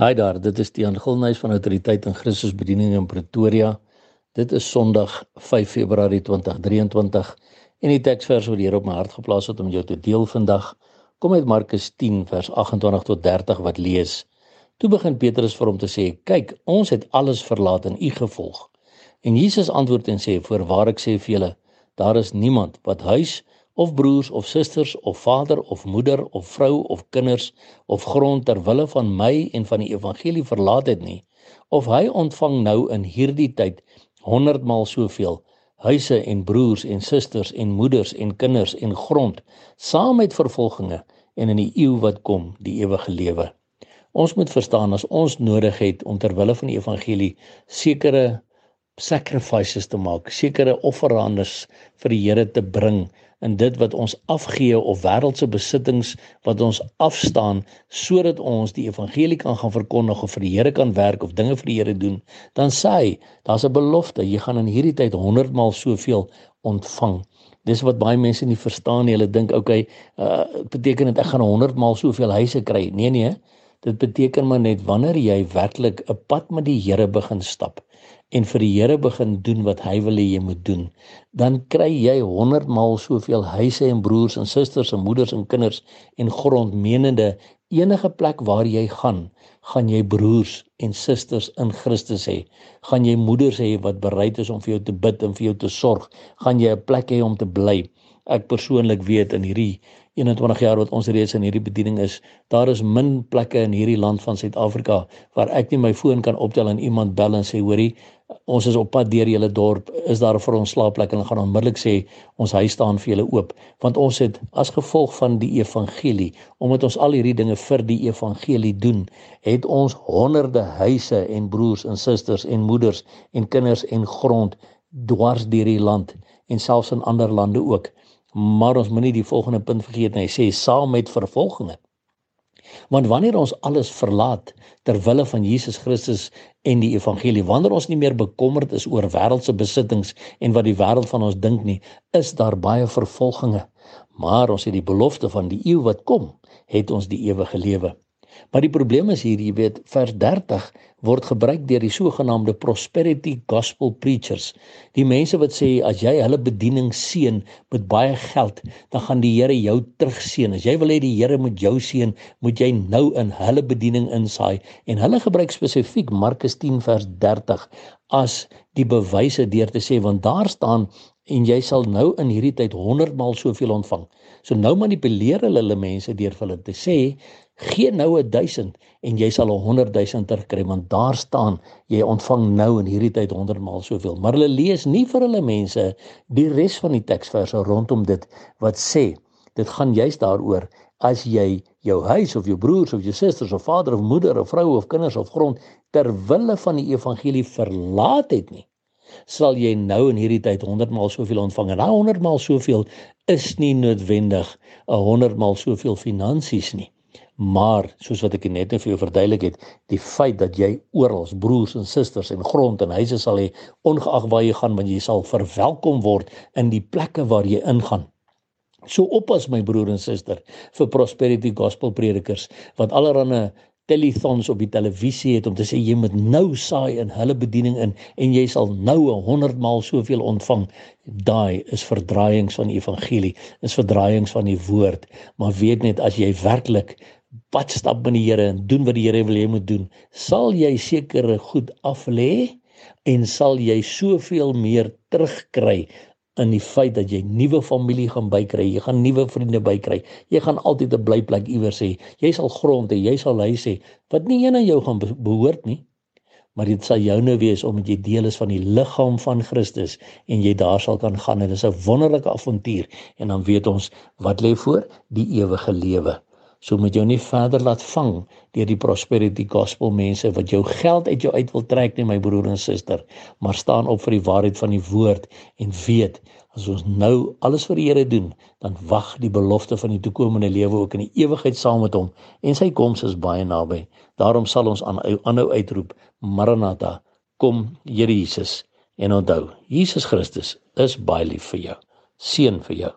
Hi daar, dit is Tiaan Gilnys van Autoriteit en Christus Bediening in Pretoria. Dit is Sondag 5 Februarie 2023 en die teksvers wat die Here op my hart geplaas het om jou te deel vandag kom uit Markus 10 vers 28 tot 30 wat lees. Toe begin Petrus vir hom te sê: "Kyk, ons het alles verlaat en U gevolg." En Jesus antwoord en sê: "Voorwaar ek sê vir julle, daar is niemand wat huis of broers of susters of vader of moeder of vrou of kinders of grond ter wille van my en van die evangelie verlaat het nie of hy ontvang nou in hierdie tyd 100 maal soveel huise en broers en susters en moeders en kinders en grond saam met vervolginge en in die eeu wat kom die ewige lewe. Ons moet verstaan as ons nodig het om ter wille van die evangelie sekere sacrifices te maak sekere offerandes vir die Here te bring in dit wat ons afgee of wêreldse besittings wat ons afstaan sodat ons die evangelie kan gaan verkondig of vir die Here kan werk of dinge vir die Here doen, dan sê hy, daar's 'n belofte, jy gaan in hierdie tyd 100 maal soveel ontvang. Dis wat baie mense nie verstaan nie. Hulle dink, "Oké, okay, uh beteken dit ek gaan 100 maal soveel huise kry?" Nee nee. Dit beteken maar net wanneer jy werklik 'n pad met die Here begin stap en vir die Here begin doen wat hy wil hê jy moet doen, dan kry jy 100 maal soveel huise en broers en susters en moeders en kinders en grond menende enige plek waar jy gaan, gaan jy broers en susters in Christus hê. Gaan jy moeders hê wat bereid is om vir jou te bid en vir jou te sorg, gaan jy 'n plek hê om te bly. Ek persoonlik weet in hierdie 21 jaar wat ons reeds in hierdie bediening is, daar is min plekke in hierdie land van Suid-Afrika waar ek nie my foon kan optel en iemand bel en sê hoorie, ons is op pad deur julle dorp, is daar vir ons slaapplek en hulle gaan onmiddellik sê ons huis staan vir julle oop, want ons het as gevolg van die evangelie, omdat ons al hierdie dinge vir die evangelie doen, het ons honderde huise en broers en susters en moeders en kinders en grond dwars deur die land en selfs in ander lande ook. Maar ons moenie die volgende punt vergeet nie. Hy sê saam met vervolginge. Want wanneer ons alles verlaat ter wille van Jesus Christus en die evangelie, wanneer ons nie meer bekommerd is oor wêreldse besittings en wat die wêreld van ons dink nie, is daar baie vervolginge. Maar ons het die belofte van die eeu wat kom, het ons die ewige lewe. Maar die probleem is hier, jy weet, vers 30 word gebruik deur die sogenaamde prosperity gospel preachers. Die mense wat sê as jy hulle bediening seën met baie geld, dan gaan die Here jou terugseën. As jy wil hê die Here moet jou seën, moet jy nou in hulle bediening insaai en hulle gebruik spesifiek Markus 10 vers 30 as die bewyse deur te sê want daar staan en jy sal nou in hierdie tyd 100 maal soveel ontvang. So nou manipuleer hulle hulle mense deur vir hulle te sê gee nou 'n 1000 en jy sal 'n 100 000 terugkry want daar staan jy ontvang nou in hierdie tyd 100 maal soveel. Maar hulle lees nie vir hulle mense die res van die teksverse rondom dit wat sê dit gaan juist daaroor as jy jou huis of jou broers of jou susters of vader of moeder of vrou of kinders of grond ter wille van die evangelie verlaat het nie sal jy nou in hierdie tyd 100 maal soveel ontvang. En daai 100 maal soveel is nie noodwendig 'n 100 maal soveel finansies nie. Maar soos wat ek net vir jou verduidelik het die feit dat jy oral broers en susters en grond en huise sal hê ongeag waar jy gaan want jy sal verwelkom word in die plekke waar jy ingaan. So oppas my broer en suster vir prosperity gospel predikers wat allerhande telethons op die televisie het om te sê jy moet nou saai in hulle bediening in en jy sal nou 100 maal soveel ontvang. Daai is verdraaiings van die evangelie, is verdraaiings van die woord. Maar weet net as jy werklik pad stap met die Here en doen wat die Here wil hê jy moet doen, sal jy sekere goed af lê en sal jy soveel meer terugkry in die feit dat jy nuwe familie gaan bykry, jy gaan nuwe vriende bykry. Jy gaan altyd 'n blyplek iewers hê. Jy sal grond hê, jy sal huis hê wat nie een aan jou gaan behoort nie. Maar dit sal joune wees omdat jy deel is van die liggaam van Christus en jy daar sal kan gaan en dit is 'n wonderlike avontuur en dan weet ons wat lê voor die ewige lewe. So moet jou nie verder laat vang deur die prosperity gospel mense wat jou geld uit jou uit wil trek nie my broer en suster, maar staan op vir die waarheid van die woord en weet as ons nou alles vir die Here doen, dan wag die belofte van die toekomende lewe ook in die ewigheid saam met hom en sy koms is baie naby. Daarom sal ons aan aanhou uitroep Maranatha, kom Here Jesus en onthou, Jesus Christus is baie lief vir jou. Seën vir jou.